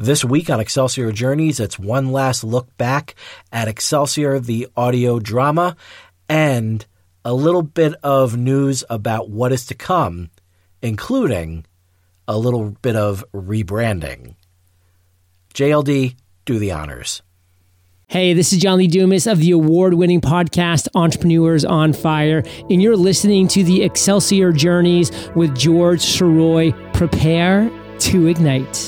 This week on Excelsior Journeys, it's one last look back at Excelsior, the audio drama, and a little bit of news about what is to come, including a little bit of rebranding. JLD, do the honors. Hey, this is John Lee Dumas of the award winning podcast Entrepreneurs on Fire, and you're listening to the Excelsior Journeys with George Sirois. Prepare to ignite.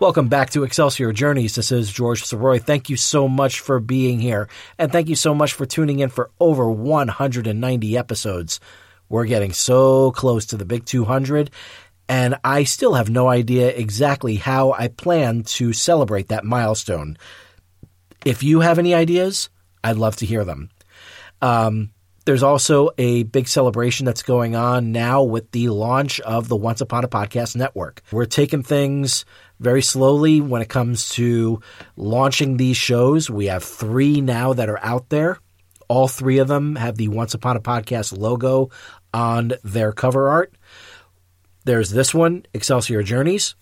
Welcome back to Excelsior Journeys. This is George Sirois. Thank you so much for being here, and thank you so much for tuning in for over 190 episodes. We're getting so close to the big 200, and I still have no idea exactly how I plan to celebrate that milestone. If you have any ideas, I'd love to hear them. Um, there's also a big celebration that's going on now with the launch of the Once Upon a Podcast Network. We're taking things very slowly when it comes to launching these shows. We have three now that are out there. All three of them have the Once Upon a Podcast logo on their cover art. There's this one, Excelsior Journeys.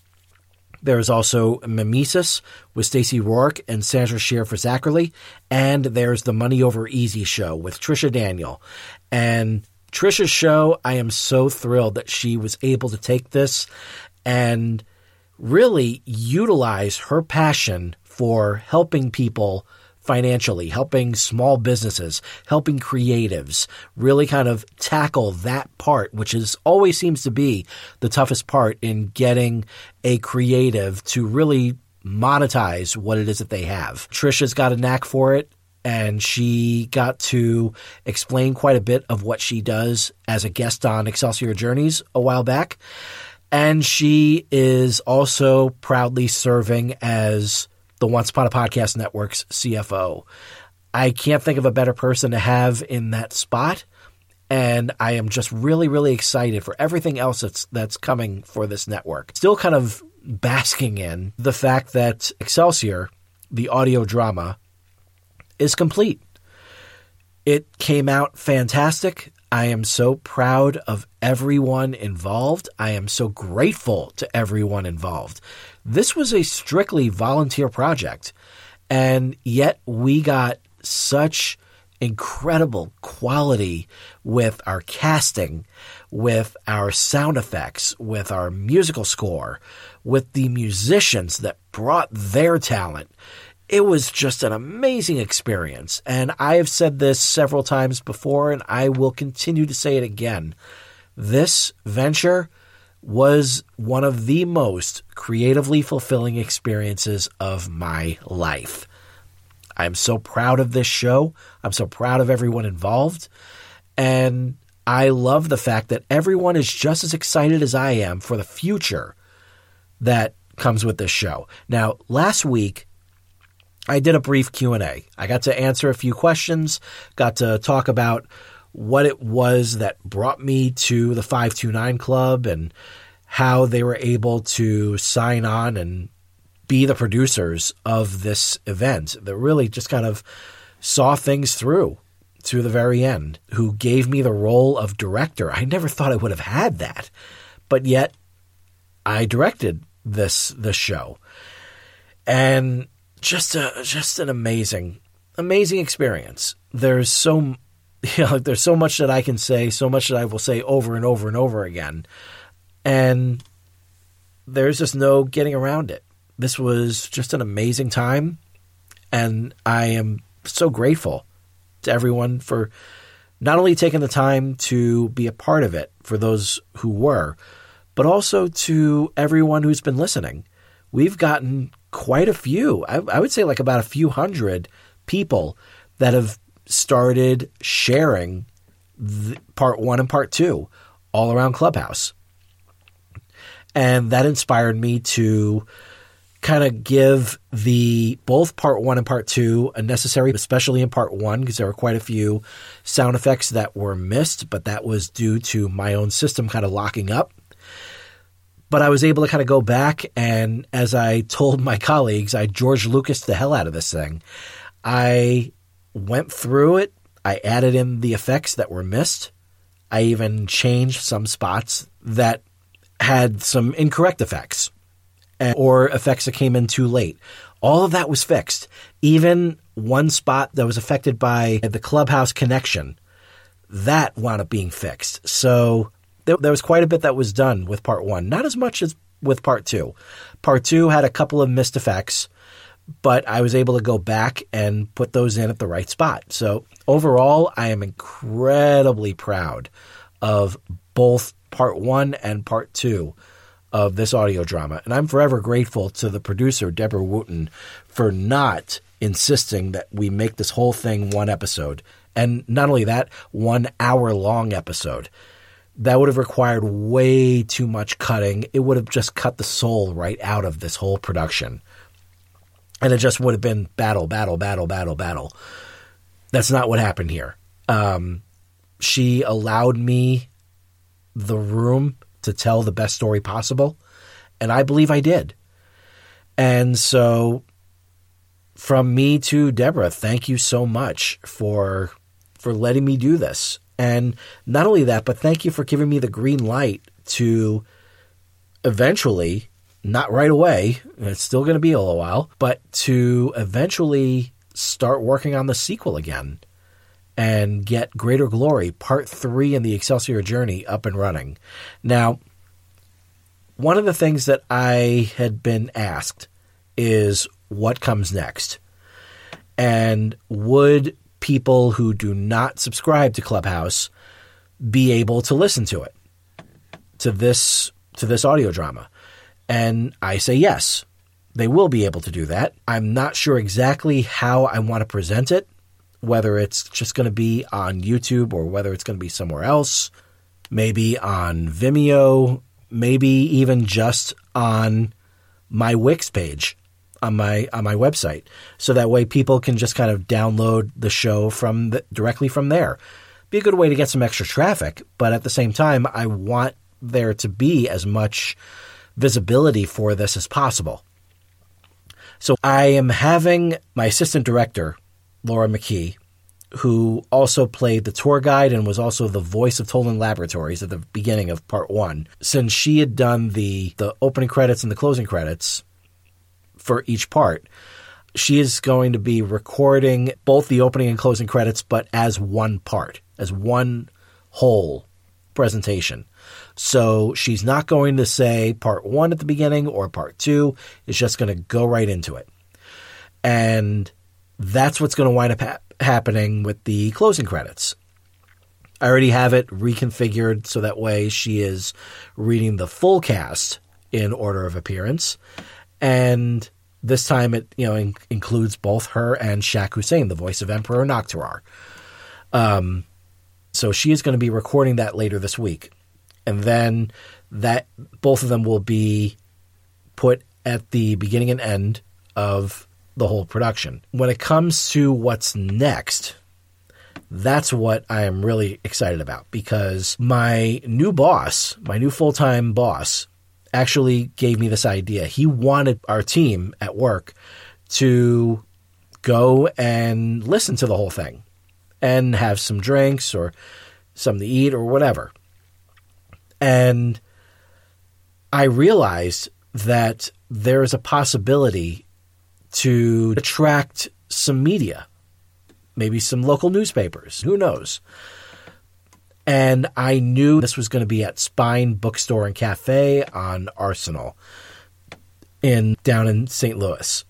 There's also Mimesis with Stacey Rourke and Sandra Shear for Zachary. And there's the Money Over Easy show with Trisha Daniel. And Trisha's show, I am so thrilled that she was able to take this and really utilize her passion for helping people financially, helping small businesses, helping creatives, really kind of tackle that part, which is always seems to be the toughest part in getting a creative to really monetize what it is that they have. Trisha's got a knack for it. And she got to explain quite a bit of what she does as a guest on Excelsior Journeys a while back. And she is also proudly serving as the Once Upon a Podcast Network's CFO. I can't think of a better person to have in that spot. And I am just really, really excited for everything else that's that's coming for this network. Still kind of basking in the fact that Excelsior, the audio drama, is complete. It came out fantastic. I am so proud of everyone involved. I am so grateful to everyone involved. This was a strictly volunteer project, and yet we got such incredible quality with our casting, with our sound effects, with our musical score, with the musicians that brought their talent it was just an amazing experience. And I have said this several times before, and I will continue to say it again. This venture was one of the most creatively fulfilling experiences of my life. I'm so proud of this show. I'm so proud of everyone involved. And I love the fact that everyone is just as excited as I am for the future that comes with this show. Now, last week, I did a brief Q&A. I got to answer a few questions, got to talk about what it was that brought me to the 529 club and how they were able to sign on and be the producers of this event that really just kind of saw things through to the very end, who gave me the role of director. I never thought I would have had that, but yet I directed this this show. And just a just an amazing amazing experience. There's so you know, there's so much that I can say, so much that I will say over and over and over again. And there's just no getting around it. This was just an amazing time and I am so grateful to everyone for not only taking the time to be a part of it for those who were, but also to everyone who's been listening. We've gotten quite a few. I, I, would say like about a few hundred people that have started sharing part one and part two all around Clubhouse. And that inspired me to kind of give the both part one and part two a necessary, especially in part one, because there were quite a few sound effects that were missed, but that was due to my own system kind of locking up. But I was able to kind of go back and as I told my colleagues, I George Lucas the hell out of this thing. I went through it. I added in the effects that were missed. I even changed some spots that had some incorrect effects or effects that came in too late. All of that was fixed. Even one spot that was affected by the clubhouse connection, that wound up being fixed. So there, there was quite a bit that was done with part one. Not as much as with part two. Part two had a couple of missed effects, but I was able to go back and put those in at the right spot. So overall, I am incredibly proud of both part one and part two of this audio drama. And I'm forever grateful to the producer, Deborah Wooten, for not insisting that we make this whole thing one episode. And not only that, one hour long episode. That would have required way too much cutting. It would have just cut the soul right out of this whole production. And it just would have been battle, battle, battle, battle, battle. That's not what happened here. Um, she allowed me the room to tell the best story possible. And I believe I did. And so from me to Deborah, thank you so much for for letting me do this. And not only that, but thank you for giving me the green light to eventually, not right away, it's still going to be a little while, but to eventually start working on the sequel again and get Greater Glory, Part 3 in the Excelsior Journey, up and running. Now, one of the things that I had been asked is what comes next? And would people who do not subscribe to Clubhouse be able to listen to it? To this to this audio drama? And I say yes. They will be able to do that. I'm not sure exactly how I want to present it whether it's just going to be on YouTube or whether it's going to be somewhere else, maybe on Vimeo, maybe even just on my Wix page on my on my website, so that way people can just kind of download the show from the, directly from there. Be a good way to get some extra traffic, but at the same time, I want there to be as much visibility for this as possible. So I am having my assistant director Laura McKee, who also played the tour guide and was also the voice of Toland Laboratories at the beginning of part one. Since she had done the, the opening credits and the closing credits for each part, she is going to be recording both the opening and closing credits, but as one part, as one whole presentation. So she's not going to say part one at the beginning or part two. It's just going to go right into it. And that's what's going to wind up ha- happening with the closing credits. I already have it reconfigured so that way she is reading the full cast in order of appearance. And this time it you know in- includes both her and Shak Hussein, the voice of Emperor Noctirar. Um, so she is going to be recording that later this week, and then that both of them will be put at the beginning and end of the whole production. When it comes to what's next, that's what I am really excited about because my new boss, my new full time boss, actually gave me this idea. He wanted our team at work to go and listen to the whole thing and have some drinks or something to eat or whatever. And I realized that there is a possibility to attract some media, maybe some local newspapers, who knows. And I knew this was going to be at Spine Bookstore and Cafe on Arsenal in down in St. Louis.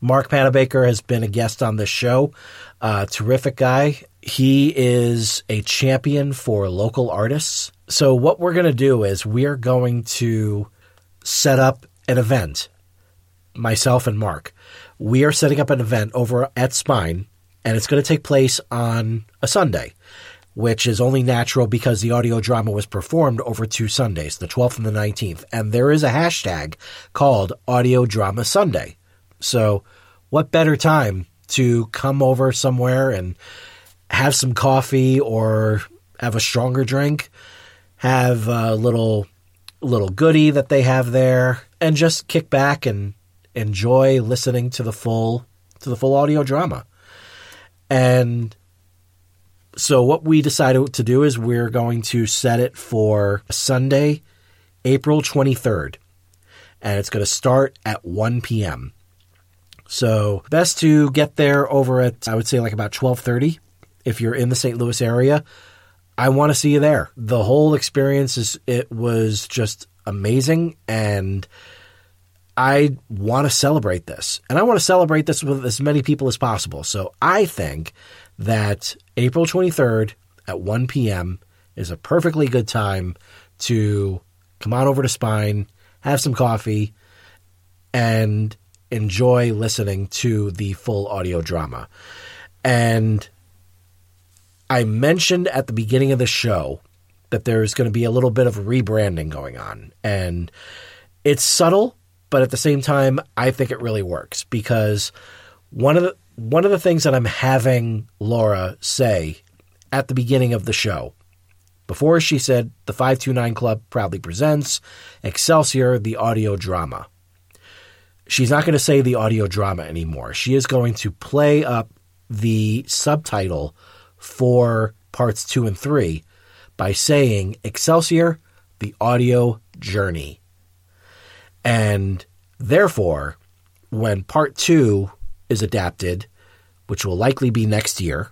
Mark Panabaker has been a guest on this show. Uh, terrific guy. He is a champion for local artists. So what we're going to do is we are going to set up an event myself and Mark, we are setting up an event over at Spine, and it's going to take place on a Sunday. which is only natural because the audio drama was performed over two Sundays, the 12th and the 19th. And there is a hashtag called Audio Drama Sunday. So, what better time to come over somewhere and have some coffee or have a stronger drink, have a little little goodie that they have there, and just kick back and enjoy listening to the full to the full audio drama. And so what we decided to do is we're going to set it for Sunday, April 23rd. And it's going to start at 1 p.m. So best to get there over at I would say like about 12:30 if you're in the St. Louis area. I want to see you there. The whole experience is it was just amazing and I want to celebrate this. And I want to celebrate this with as many people as possible. So I think that April 23rd at 1 p.m. is a perfectly good time to come on over to Spine, have some coffee, and enjoy listening to the full audio drama. And I mentioned at the beginning of the show that there's going to be a little bit of rebranding going on. And it's subtle, but at the same time, I think it really works because one of the one of the things that I'm having Laura say at the beginning of the show, before she said the 529 Club proudly presents Excelsior, the audio drama. She's not going to say the audio drama anymore. She is going to play up the subtitle for parts two and three by saying Excelsior, the audio journey. And therefore, when part two is adapted, which will likely be next year,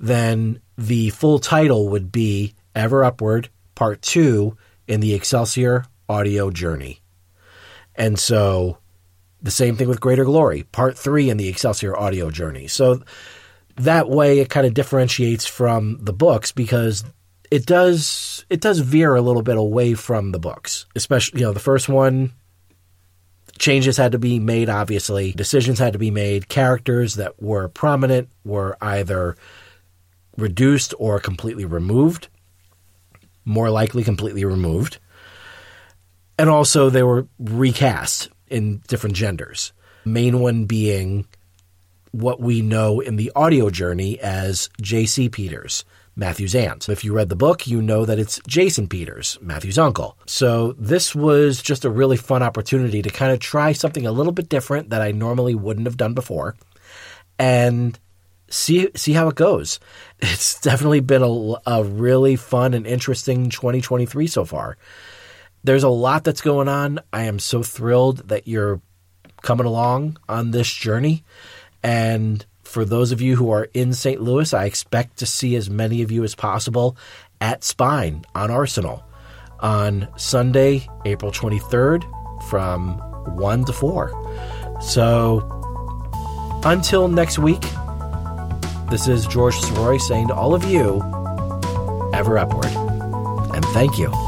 then the full title would be Ever Upward, Part Two in the Excelsior Audio Journey. And so the same thing with Greater Glory, Part Three in the Excelsior Audio Journey. So that way it kind of differentiates from the books because it does it does veer a little bit away from the books. Especially, you know, the first one changes had to be made obviously, decisions had to be made, characters that were prominent were either reduced or completely removed, more likely completely removed. And also they were recast in different genders. Main one being what we know in the audio journey as J.C. Peters, Matthew's aunt. If you read the book, you know that it's Jason Peters, Matthew's uncle. So this was just a really fun opportunity to kind of try something a little bit different that I normally wouldn't have done before and see see how it goes. It's definitely been a, a really fun and interesting 2023 so far. There's a lot that's going on. I am so thrilled that you're coming along on this journey. And for those of you who are in St. Louis, I expect to see as many of you as possible at Spine on Arsenal on Sunday, April 23rd from 1 to 4. So until next week, this is George Sirois saying to all of you, ever upward. And thank you.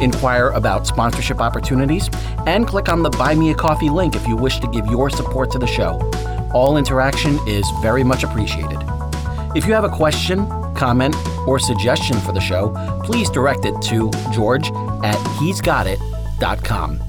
inquire about sponsorship opportunities, and click on the Buy Me a Coffee link if you wish to give your support to the show. All interaction is very much appreciated. If you have a question, comment, or suggestion for the show, please direct it to george at he'sgotit.com.